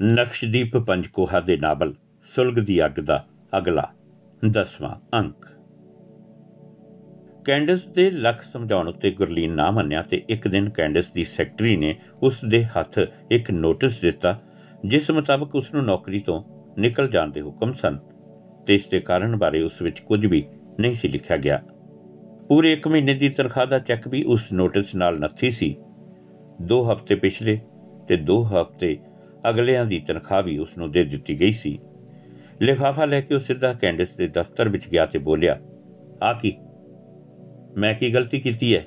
ਨਕਸ਼ਦੀਪ ਪੰਜਕੋਹਾ ਦੇ ਨਾਵਲ, ਸੁਲਗ ਦੀ ਅੱਗ ਦਾ ਅਗਲਾ 10ਵਾਂ ਅੰਕ। ਕੈਂਡਸ ਦੇ ਲੱਖ ਸਮਝਾਉਣ ਉੱਤੇ ਗੁਰਲੀਨ ਨਾ ਮੰਨਿਆ ਤੇ ਇੱਕ ਦਿਨ ਕੈਂਡਸ ਦੀ ਸੈਕਟਰੀ ਨੇ ਉਸ ਦੇ ਹੱਥ ਇੱਕ ਨੋਟਿਸ ਦਿੱਤਾ, ਜਿਸ ਮੁਤਾਬਕ ਉਸ ਨੂੰ ਨੌਕਰੀ ਤੋਂ ਨਿਕਲ ਜਾਣ ਦੇ ਹੁਕਮ ਸਨ ਤੇ ਇਸ ਦੇ ਕਾਰਨ ਬਾਰੇ ਉਸ ਵਿੱਚ ਕੁਝ ਵੀ ਨਹੀਂ ਸੀ ਲਿਖਿਆ ਗਿਆ। ਪੂਰੇ 1 ਮਹੀਨੇ ਦੀ ਤਨਖਾਹ ਦਾ ਚੈੱਕ ਵੀ ਉਸ ਨੋਟਿਸ ਨਾਲ ਨੱਥੀ ਸੀ। 2 ਹਫ਼ਤੇ ਪਿਛਲੇ ਤੇ 2 ਹਫ਼ਤੇ ਅਗਲਿਆਂ ਦੀ ਤਨਖਾਹ ਵੀ ਉਸ ਨੂੰ ਦੇ ਦਿੱਤੀ ਗਈ ਸੀ। ਲਿਫਾਫਾ ਲੈ ਕੇ ਉਹ ਸਿੱਧਾ ਕੈਂਡਸ ਦੇ ਦਫ਼ਤਰ ਵਿੱਚ ਗਿਆ ਤੇ ਬੋਲਿਆ, ਆ ਕੀ? ਮੈਂ ਕੀ ਗਲਤੀ ਕੀਤੀ ਹੈ?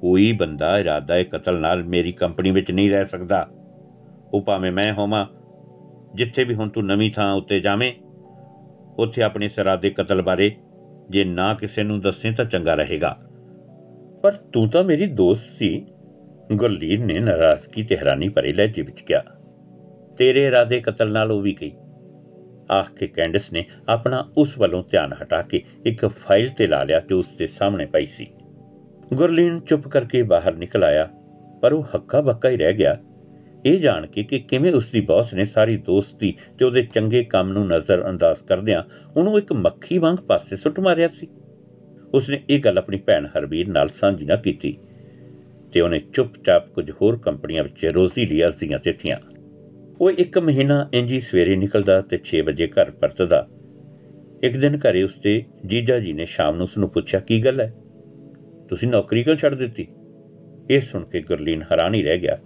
ਕੋਈ ਬੰਦਾ ਇਰਾਦਾ ਇਹ ਕਤਲ ਨਾਲ ਮੇਰੀ ਕੰਪਨੀ ਵਿੱਚ ਨਹੀਂ ਰਹਿ ਸਕਦਾ। ਉਹ ਭਾਵੇਂ ਮੈਂ ਹੋਵਾਂ, ਜਿੱਥੇ ਵੀ ਹੁਣ ਤੂੰ ਨਵੀਂ ਥਾਂ ਉੱਤੇ ਜਾਵੇਂ, ਉੱਥੇ ਆਪਣੇ ਸਰਾਦੇ ਕਤਲ ਬਾਰੇ ਜੇ ਨਾ ਕਿਸੇ ਨੂੰ ਦੱਸੇ ਤਾਂ ਚੰਗਾ ਰਹੇਗਾ। ਪਰ ਤੂੰ ਤਾਂ ਮੇਰੀ ਦੋਸਤ ਸੀ। ਗੁਰਲੀਨ ਨੇ ਨਾਰਾਜ਼ਗੀ ਤੇ ਹੈਰਾਨੀ ਭਰੇ ਲਹਿਜੇ ਵਿੱਚ ਕਿਹਾ, ਤੇਰੇ ਇਰਾਦੇ ਕਤਲ ਨਾਲ ਉਹ ਵੀ ਗਈ। ਆਖ ਕੇ ਕੈਂਡਸ ਨੇ ਆਪਣਾ ਉਸ ਵੱਲੋਂ ਧਿਆਨ ਹਟਾ ਕੇ ਇੱਕ ਫਾਈਲ ਤੇ ਲਾ ਲਿਆ ਜੋ ਉਸ ਦੇ ਸਾਹਮਣੇ ਪਈ ਸੀ। ਗੁਰਲੀਨ ਚੁੱਪ ਕਰਕੇ ਬਾਹਰ ਨਿਕਲ ਆਇਆ, ਪਰ ਉਹ ਹੱਕਾ ਬੱਕਾ ਹੀ ਰਹਿ ਗਿਆ। ਇਹ ਜਾਣ ਕੇ ਕਿ ਕਿਵੇਂ ਉਸ ਦੀ ਬੌਸ ਨੇ ਸਾਰੀ ਦੋਸਤੀ ਤੇ ਉਹਦੇ ਚੰਗੇ ਕੰਮ ਨੂੰ ਨਜ਼ਰ ਅੰਦਾਜ਼ ਕਰਦਿਆਂ ਉਹਨੂੰ ਇੱਕ ਮੱਖੀ ਵਾਂਗ ਪਾਸੇ ਸੁੱਟ ਮਾਰਿਆ ਸੀ। ਉਸਨੇ ਇਹ ਗੱਲ ਆਪਣੀ ਭੈਣ ਹਰਬੀਰ ਨਾਲ ਸਾਂਝੀ ਨਾ ਕੀਤੀ। ਤੇ ਉਹਨੇ ਚੁੱਪਚਾਪ ਕੁਝ ਹੋਰ ਕੰਪਨੀਆਂ ਵਿੱਚ ਰੋਜ਼ੀ ਲਈ ਅਰਜ਼ੀਆਂ ਦਿੱਤੀਆਂ ਉਹ ਇੱਕ ਮਹੀਨਾ ਇੰਜੀ ਸਵੇਰੇ ਨਿਕਲਦਾ ਤੇ 6 ਵਜੇ ਘਰ ਪਰਤਦਾ। ਇੱਕ ਦਿਨ ਘਰੇ ਉਸਦੇ ਜੀਜਾ ਜੀ ਨੇ ਸ਼ਾਮ ਨੂੰ ਉਸ ਨੂੰ ਪੁੱਛਿਆ, ਕੀ ਗੱਲ ਹੈ? ਤੁਸੀਂ ਨੌਕਰੀ ਕਿਉਂ ਛੱਡ ਦਿੱਤੀ? ਇਹ ਸੁਣ ਕੇ ਗੁਰਲੀਨ ਹੈਰਾਨ ਹੀ ਰਹਿ ਗਿਆ।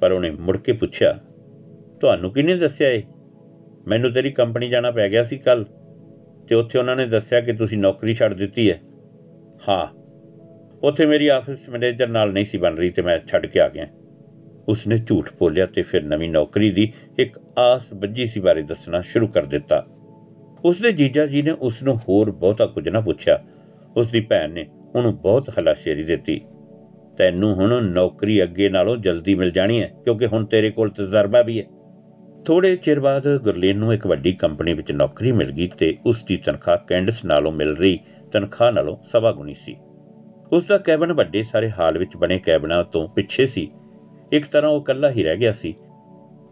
ਪਰ ਉਹਨੇ ਮੁੜ ਕੇ ਪੁੱਛਿਆ, ਤੁਹਾਨੂੰ ਕਿਹਨੇ ਦੱਸਿਆ ਇਹ? ਮੈਨੂੰ ਤੇਰੀ ਕੰਪਨੀ ਜਾਣਾ ਪੈ ਗਿਆ ਸੀ ਕੱਲ ਤੇ ਉੱਥੇ ਉਹਨਾਂ ਨੇ ਦੱਸਿਆ ਕਿ ਤੁਸੀਂ ਨੌਕਰੀ ਛੱਡ ਦਿੱਤੀ ਹੈ? ਹਾਂ ਉੱਥੇ ਮੇਰੀ ਆਫਿਸ ਮੈਨੇਜਰ ਨਾਲ ਨਹੀਂ ਸੀ ਬਣ ਰਹੀ ਤੇ ਮੈਂ ਛੱਡ ਕੇ ਆ ਗਿਆ। ਉਸਨੇ ਝੂਠ ਬੋਲਿਆ ਤੇ ਫਿਰ ਨਵੀਂ ਨੌਕਰੀ ਦੀ ਇੱਕ ਆਸ ਬੱਜੀ ਸੀ ਬਾਰੇ ਦੱਸਣਾ ਸ਼ੁਰੂ ਕਰ ਦਿੱਤਾ। ਉਸਦੇ ਜੀਜਾ ਜੀ ਨੇ ਉਸ ਨੂੰ ਹੋਰ ਬਹੁਤਾ ਕੁਝ ਨਾ ਪੁੱਛਿਆ। ਉਸ ਦੀ ਭੈਣ ਨੇ ਉਹਨੂੰ ਬਹੁਤ ਹਲਾਸ਼ੇਰੀ ਦਿੱਤੀ। ਤੈਨੂੰ ਹੁਣ ਨੌਕਰੀ ਅੱਗੇ ਨਾਲੋਂ ਜਲਦੀ ਮਿਲ ਜਾਣੀ ਹੈ, ਕਿਉਂਕਿ ਹੁਣ ਤੇਰੇ ਕੋਲ ਤਜਰਬਾ ਵੀ ਹੈ। ਥੋੜੇ ਚਿਰ ਬਾਅਦ ਗੁਰਲੀਨ ਨੂੰ ਇੱਕ ਵੱਡੀ ਕੰਪਨੀ ਵਿੱਚ ਨੌਕਰੀ ਮਿਲ ਗਈ ਤੇ ਉਸ ਦੀ ਤਨਖਾਹ ਕੈਂਡਸ ਨਾਲੋਂ ਮਿਲ ਰਹੀ ਤਨਖਾਹ ਨਾਲੋਂ ਸਵਾ ਗੁਣੀ ਸੀ। ਉਸ ਦਾ ਕੈਬਨ ਵੱਡੇ ਸਾਰੇ ਹਾਲ ਵਿੱਚ ਬਣੇ ਕੈਬਨਾਂ ਤੋਂ ਪਿੱਛੇ ਸੀ। ਇੱਕ ਤਰ੍ਹਾਂ ਉਹ ਇਕੱਲਾ ਹੀ ਰਹਿ ਗਿਆ ਸੀ।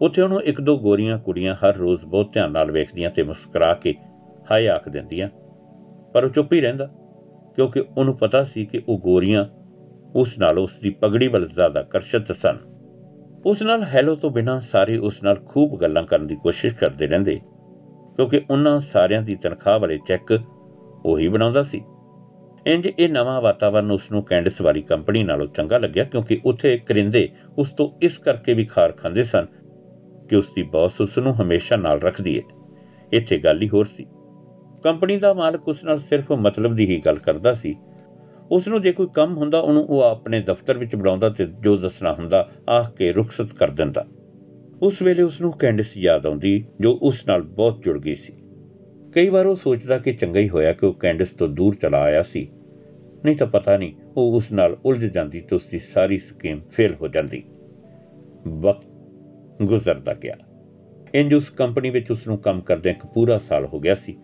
ਉੱਥੇ ਉਹਨੂੰ ਇੱਕ ਦੋ ਗੋਰੀਆਂ ਕੁੜੀਆਂ ਹਰ ਰੋਜ਼ ਬਹੁਤ ਧਿਆਨ ਨਾਲ ਵੇਖਦੀਆਂ ਤੇ ਮੁਸਕਰਾ ਕੇ ਹਾਏ ਆਖ ਦਿੰਦੀਆਂ। ਪਰ ਉਹ ਚੁੱਪ ਹੀ ਰਹਿੰਦਾ, ਕਿਉਂਕਿ ਉਹਨੂੰ ਪਤਾ ਸੀ ਕਿ ਉਹ ਗੋਰੀਆਂ ਉਸ ਨਾਲ ਉਸ ਦੀ ਪਗੜੀ ਵੱਲ ਜ਼ਿਆਦਾ ਆਕਰਸ਼ਿਤ ਸਨ। ਉਸ ਨਾਲ ਹੈਲੋ ਤੋਂ ਬਿਨਾਂ ਸਾਰੇ ਉਸ ਨਾਲ ਖੂਬ ਗੱਲਾਂ ਕਰਨ ਦੀ ਕੋਸ਼ਿਸ਼ ਕਰਦੇ ਰਹਿੰਦੇ, ਕਿਉਂਕਿ ਉਹਨਾਂ ਸਾਰਿਆਂ ਦੀ ਤਨਖਾਹ ਵਾਲੇ ਚੈੱਕ ਉਹੀ ਬਣਾਉਂਦਾ ਸੀ। ਇੰਜ ਇਹ ਨਵਾਂ ਵਾਤਾਵਰਨ ਉਸ ਨੂੰ ਕੈਂਡਸ ਵਾਲੀ ਕੰਪਨੀ ਨਾਲੋਂ ਚੰਗਾ ਲੱਗਿਆ ਕਿਉਂਕਿ ਉੱਥੇ ਕਰਿੰਦੇ ਉਸ ਤੋਂ ਇਸ ਕਰਕੇ ਵੀ ਖਾਰ ਖਾਂਦੇ ਸਨ ਕਿ ਉਸ ਦੀ ਬੌਸ ਉਸ ਨੂੰ ਹਮੇਸ਼ਾ ਨਾਲ ਰੱਖਦੀ ਹੈ ਇੱਥੇ ਗੱਲ ਹੀ ਹੋਰ ਸੀ। ਕੰਪਨੀ ਦਾ ਮਾਲਕ ਉਸ ਨਾਲ ਸਿਰਫ ਮਤਲਬ ਦੀ ਹੀ ਗੱਲ ਕਰਦਾ ਸੀ। ਉਸ ਨੂੰ ਜੇ ਕੋਈ ਕੰਮ ਹੁੰਦਾ, ਉਹਨੂੰ ਉਹ ਆਪਣੇ ਦਫ਼ਤਰ ਵਿੱਚ ਬੁਲਾਉਂਦਾ ਤੇ ਜੋ ਦੱਸਣਾ ਹੁੰਦਾ, ਆਖ ਕੇ ਰੁਖਸਤ ਕਰ ਦਿੰਦਾ। ਉਸ ਵੇਲੇ ਉਸ ਨੂੰ ਕੈਂਡਸ ਯਾਦ ਆਉਂਦੀ, ਜੋ ਉਸ ਨਾਲ ਬਹੁਤ ਜੁੜ ਗਈ ਸੀ। ਕਈ ਵਾਰ ਉਹ ਸੋਚਦਾ ਕਿ ਚੰਗਾ ਹੀ ਹੋਇਆ ਕਿ ਉਹ ਕੈਂਡਸ ਤੋਂ ਦੂਰ ਚਲਾ ਆਇਆ ਸੀ। ਨਹੀਂ ਤਾਂ ਪਤਾ ਨਹੀਂ, ਉਹ ਉਸ ਨਾਲ ਉਲਝ ਜਾਂਦੀ ਤੇ ਉਸ ਦੀ ਸਾਰੀ ਸਕੀਮ ਫੇਲ ਹੋ ਜਾਂਦੀ। ਵਕਤ ਗੁਜ਼ਰਦਾ ਗਿਆ। ਇੰਜ ਉਸ ਕੰਪਨੀ ਵਿੱਚ ਉਸ ਨੂੰ ਕੰਮ ਕਰਦੇ ਇੱਕ ਪੂਰਾ ਸਾਲ ਹੋ ਗਿਆ ਸੀ।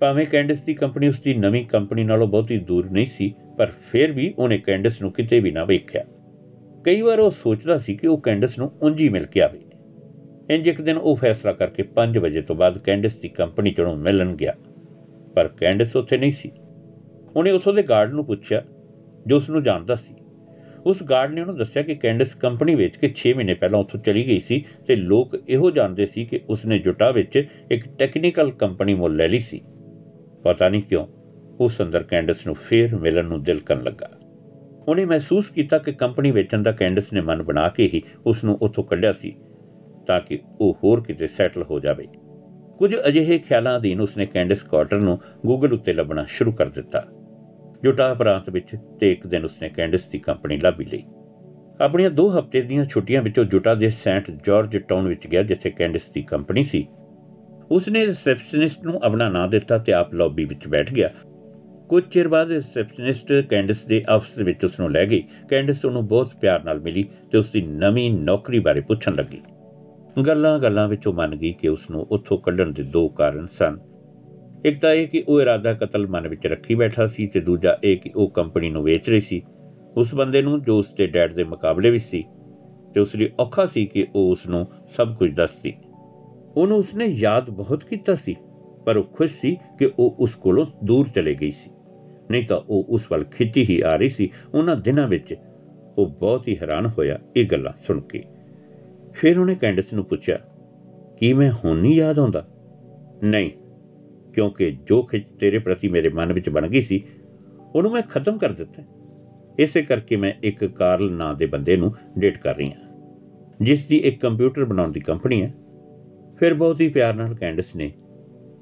ਭਾਵੇਂ ਕੈਂਡਸ ਦੀ ਕੰਪਨੀ ਉਸ ਦੀ ਨਵੀਂ ਕੰਪਨੀ ਨਾਲੋਂ ਬਹੁਤੀ ਦੂਰ ਨਹੀਂ ਸੀ, ਪਰ ਫਿਰ ਵੀ ਉਹਨੇ ਕੈਂਡਸ ਨੂੰ ਕਿਤੇ ਵੀ ਨਾ ਵੇਖਿਆ। ਕਈ ਵਾਰ ਉਹ ਸੋਚਦਾ ਸੀ ਕਿ ਉਹ ਕੈਂਡਸ ਨੂੰ ਉਂਝ ਮਿਲ ਕੇ ਆਵੇ। ਇੰਜ ਇੱਕ ਦਿਨ ਉਹ ਫੈਸਲਾ ਕਰਕੇ 5 ਵਜੇ ਤੋਂ ਬਾਅਦ ਕੈਂਡਸ ਦੀ ਕੰਪਨੀ ਚੋਂ ਮਿਲਣ ਗਿਆ। ਪਰ ਕੈਂਡਸ ਉੱਥੇ ਨਹੀਂ ਸੀ। ਉਹਨੇ ਉਥੋਂ ਦੇ ਗਾਰਡ ਨੂੰ ਪੁੱਛਿਆ, ਜੋ ਉਸ ਨੂੰ ਜਾਣਦਾ ਸੀ। ਉਸ ਗਾਰਡ ਨੇ ਉਹਨੂੰ ਦੱਸਿਆ ਕਿ ਕੈਂਡਸ ਕੰਪਨੀ ਵੇਚ ਕੇ 6 ਮਹੀਨੇ ਪਹਿਲਾਂ ਉੱਥੋਂ ਚਲੀ ਗਈ ਸੀ ਤੇ ਲੋਕ ਇਹੋ ਜਾਣਦੇ ਸੀ ਕਿ ਉਸਨੇ ਜੁਟਾ ਵਿੱਚ ਇੱਕ ਟੈਕਨੀਕਲ ਕੰਪਨੀ ਮੁੱਲ ਲੈ ਲਈ ਸੀ। ਪਤਾ ਨਹੀਂ ਕਿਉਂ ਉਸ ਅੰਦਰ ਕੈਂਡਸ ਨੂੰ ਫੇਰ ਮਿਲਣ ਨੂੰ ਦਿਲ ਕਰਨ ਲੱਗਾ। ਉਹਨੇ ਮਹਿਸੂਸ ਕੀਤਾ ਕਿ ਕੰਪਨੀ ਵੇਚਣ ਦਾ ਕੈਂਡਸ ਨੇ ਮਨ ਬਣਾ ਕੇ ਹੀ ਉਸ ਨੂੰ ਉੱਥੋਂ ਕੱਢਿਆ ਸੀ। ਤਾਂ ਕਿ ਉਹ ਹੋਰ ਕਿਤੇ ਸੈਟਲ ਹੋ ਜਾਵੇ। ਕੁਝ ਅਜਿਹੇ ਖਿਆਲਾਂ ਅਧੀਨ ਉਸਨੇ ਕੈਂਡਿਸ ਕਾਰਟਰ ਨੂੰ ਗੂਗਲ ਉੱਤੇ ਲੱਭਣਾ ਸ਼ੁਰੂ ਕਰ ਦਿੱਤਾ ਜੁਟਾ ਪ੍ਰਾਂਤ ਵਿੱਚ ਤੇ ਇੱਕ ਦਿਨ ਉਸਨੇ ਕੈਂਡਿਸ ਦੀ ਕੰਪਨੀ ਲੱਭੀ ਲਈ। ਆਪਣੀਆਂ 2 ਹਫ਼ਤੇ ਦੀਆਂ ਛੁੱਟੀਆਂ ਵਿੱਚੋਂ ਜੁਟਾ ਦੇ ਸੈਂਟ ਜਾਰਜ ਟਾਊਨ ਵਿੱਚ ਗਿਆ, ਜਿੱਥੇ ਕੈਂਡਿਸ ਦੀ ਕੰਪਨੀ ਸੀ। ਉਸਨੇ ਰਿਸੈਪਸ਼ਨਿਸਟ ਨੂੰ ਆਪਣਾ ਨਾਂ ਦਿੱਤਾ ਤੇ ਆਪ ਲੌਬੀ ਵਿੱਚ ਬੈਠ ਗਿਆ। ਕੁਝ ਚਿਰ ਬਾਅਦ ਰਿਸੈਪਸ਼ਨਿਸਟ ਕੈਂਡਿਸ ਦੇ ਆਫਿਸ ਵਿੱਚ ਉਸ ਨੂੰ ਲੈ ਗਈ। ਕੈਂਡਿਸ ਉਹਨੂੰ ਬਹੁਤ ਪਿਆਰ ਨਾਲ ਮਿਲੀ ਤੇ ਉਸ ਦੀ ਨਵੀਂ ਨੌਕਰੀ ਬਾਰੇ ਪੁੱਛਣ ਲੱਗੀ। ਗੱਲਾਂ-ਗੱਲਾਂ ਵਿੱਚੋਂ ਮੰਨ ਗਈ ਕਿ ਉਸ ਨੂੰ ਉੱਥੋਂ ਕੱਢਣ ਦੇ ਦੋ ਕਾਰਨ ਸਨ। ਇੱਕ ਤਾਂ ਇਹ ਕਿ ਉਹ ਇਰਾਦਾ ਕਤਲ ਮਨ ਵਿੱਚ ਰੱਖੀ ਬੈਠਾ ਸੀ ਤੇ ਦੂਜਾ ਇਹ ਕਿ ਉਹ ਕੰਪਨੀ ਨੂੰ ਵੇਚ ਰਹੀ ਸੀ। ਉਸ ਬੰਦੇ ਨੂੰ ਜੋ ਉਸ ਦੇ ਡੈਡ ਦੇ ਮੁਕਾਬਲੇ ਵਿੱਚ ਸੀ ਤੇ ਉਸ ਲਈ ਔਖਾ ਸੀ ਕਿ ਉਹ ਉਸ ਨੂੰ ਸਭ ਕੁਝ ਦੱਸਦੀ। ਉਹਨੂੰ ਉਸਨੇ ਯਾਦ ਬਹੁਤ ਕੀਤਾ ਸੀ, ਪਰ ਉਹ ਖੁਸ਼ ਸੀ ਕਿ ਉਹ ਉਸ ਕੋਲੋਂ ਦੂਰ ਚਲੇ ਗਈ ਸੀ। ਨਹੀਂ ਤਾਂ ਉਹ ਉਸ ਵੱਲ ਖਿੱਚੀ ਹੀ ਆ ਰਹੀ ਸੀ। ਉਹਨਾਂ ਦਿਨਾਂ ਵਿੱਚ ਉਹ ਬਹੁਤ ਹੀ ਹੈਰਾਨ ਹੋਇਆ ਇਹ ਗੱਲਾਂ ਸੁਣ ਕੇ। ਫਿਰ ਉਹਨੇ ਕੈਂਡਸ ਨੂੰ ਪੁੱਛਿਆ, ਕੀ ਮੈਂ ਹੁਣ ਨਹੀਂ ਯਾਦ ਆਉਂਦਾ? ਨਹੀਂ, ਕਿਉਂਕਿ ਜੋ ਖਿੱਚ ਤੇਰੇ ਪ੍ਰਤੀ ਮੇਰੇ ਮਨ ਵਿੱਚ ਬਣ ਗਈ ਸੀ, ਉਹਨੂੰ ਮੈਂ ਖਤਮ ਕਰ ਦਿੱਤਾ। ਇਸੇ ਕਰਕੇ ਮੈਂ ਇੱਕ ਕਾਰਲ ਨਾਂ ਦੇ ਬੰਦੇ ਨੂੰ ਡੇਟ ਕਰ ਰਹੀ ਹਾਂ, ਜਿਸ ਦੀ ਇੱਕ ਕੰਪਿਊਟਰ ਬਣਾਉਣ ਦੀ ਕੰਪਨੀ ਹੈ। ਫਿਰ ਬਹੁਤ ਹੀ ਪਿਆਰ ਨਾਲ ਕੈਂਡਸ ਨੇ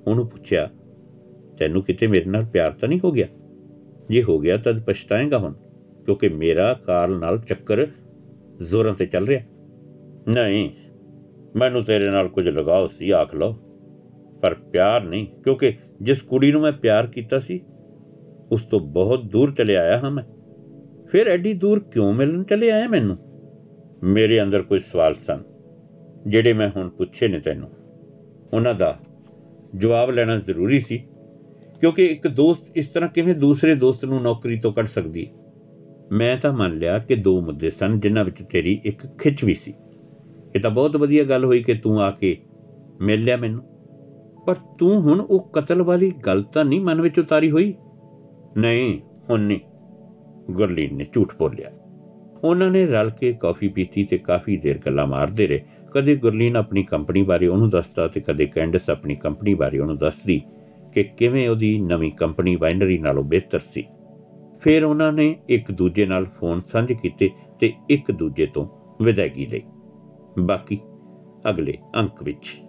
ਉਹਨੂੰ ਪੁੱਛਿਆ, ਤੈਨੂੰ ਕਿਤੇ ਮੇਰੇ ਨਾਲ ਪਿਆਰ ਤਾਂ ਨਹੀਂ ਹੋ ਗਿਆ? ਜੇ ਹੋ ਗਿਆ ਤਾਂ ਪਛਤਾਏਗਾ ਹੁਣ, ਕਿਉਂਕਿ ਮੇਰਾ ਕਾਰਲ ਨਾਲ ਚੱਕਰ ਜ਼ੋਰਾਂ ਤੇ ਚੱਲ ਰਿਹਾ। ਨਹੀਂ, ਮੈਨੂੰ ਤੇਰੇ ਨਾਲ ਕੁਝ ਲਗਾਓ ਸੀ, ਆਖ ਲਓ। ਪਰ ਪਿਆਰ ਨਹੀਂ, ਕਿਉਂਕਿ ਜਿਸ ਕੁੜੀ ਨੂੰ ਮੈਂ ਪਿਆਰ ਕੀਤਾ ਸੀ, ਉਸ ਤੋਂ ਬਹੁਤ ਦੂਰ ਚਲੇ ਆਇਆ ਹਾਂ ਮੈਂ। ਫਿਰ ਐਡੀ ਦੂਰ ਕਿਉਂ ਮਿਲਣ ਚਲੇ ਆਇਆ ਮੈਨੂੰ? ਮੇਰੇ ਅੰਦਰ ਕੋਈ ਸਵਾਲ ਸਨ, ਜਿਹੜੇ ਮੈਂ ਹੁਣ ਪੁੱਛੇ ਨੇ ਤੈਨੂੰ। ਉਹਨਾਂ ਦਾ ਜਵਾਬ ਲੈਣਾ ਜ਼ਰੂਰੀ ਸੀ, ਕਿਉਂਕਿ ਇੱਕ ਦੋਸਤ ਇਸ ਤਰ੍ਹਾਂ ਕਿਵੇਂ ਦੂਸਰੇ ਦੋਸਤ ਨੂੰ ਨੌਕਰੀ ਤੋਂ ਕੱਢ ਸਕਦੀ? ਮੈਂ ਤਾਂ ਮੰਨ ਲਿਆ ਕਿ ਦੋ ਮੁੱਦੇ ਸਨ, ਜਿਨ੍ਹਾਂ ਵਿੱਚ ਤੇਰੀ ਇੱਕ ਖਿੱਚ ਵੀ ਸੀ। ਇਹ ਤਾਂ ਬਹੁਤ ਵਧੀਆ ਗੱਲ ਹੋਈ ਕਿ ਤੂੰ ਆ ਕੇ ਮਿਲ ਲਿਆ ਮੈਨੂੰ। ਪਰ ਤੂੰ ਹੁਣ ਉਹ ਕਤਲ ਵਾਲੀ ਗੱਲ ਤਾਂ ਨਹੀਂ ਮਨ ਵਿੱਚ ਉਤਾਰੀ ਹੋਈ? ਨਹੀਂ, ਹੁਣ ਨਹੀਂ। ਗੁਰਲੀਨ ਨੇ ਝੂਠ ਬੋਲਿਆ। ਉਹਨਾਂ ਨੇ ਰਲ ਕੇ ਕਾਫੀ ਪੀਤੀ ਤੇ ਕਾਫੀ ਦੇਰ ਗੱਲਾਂ ਮਾਰਦੇ ਰਹੇ। ਕਦੇ ਗੁਰਲੀਨ ਆਪਣੀ ਕੰਪਨੀ ਬਾਰੇ ਉਹਨੂੰ ਦੱਸਦਾ ਤੇ ਕਦੇ ਕੈਂਡਸ ਆਪਣੀ ਕੰਪਨੀ ਬਾਰੇ ਉਹਨੂੰ ਦੱਸਦੀ ਕਿ ਕਿਵੇਂ ਉਹਦੀ ਨਵੀਂ ਕੰਪਨੀ ਵਾਈਨਰੀ ਨਾਲੋਂ ਬਿਹਤਰ ਸੀ। ਫਿਰ ਉਹਨਾਂ ਨੇ ਇੱਕ ਦੂਜੇ ਨਾਲ ਫੋਨ ਸਾਂਝੇ ਕੀਤੇ ਤੇ ਇੱਕ ਦੂਜੇ ਤੋਂ ਵਿਦਾਇਗੀ ਲਈ। ਬਾਕੀ ਅਗਲੇ ਅੰਕ ਵਿੱਚ।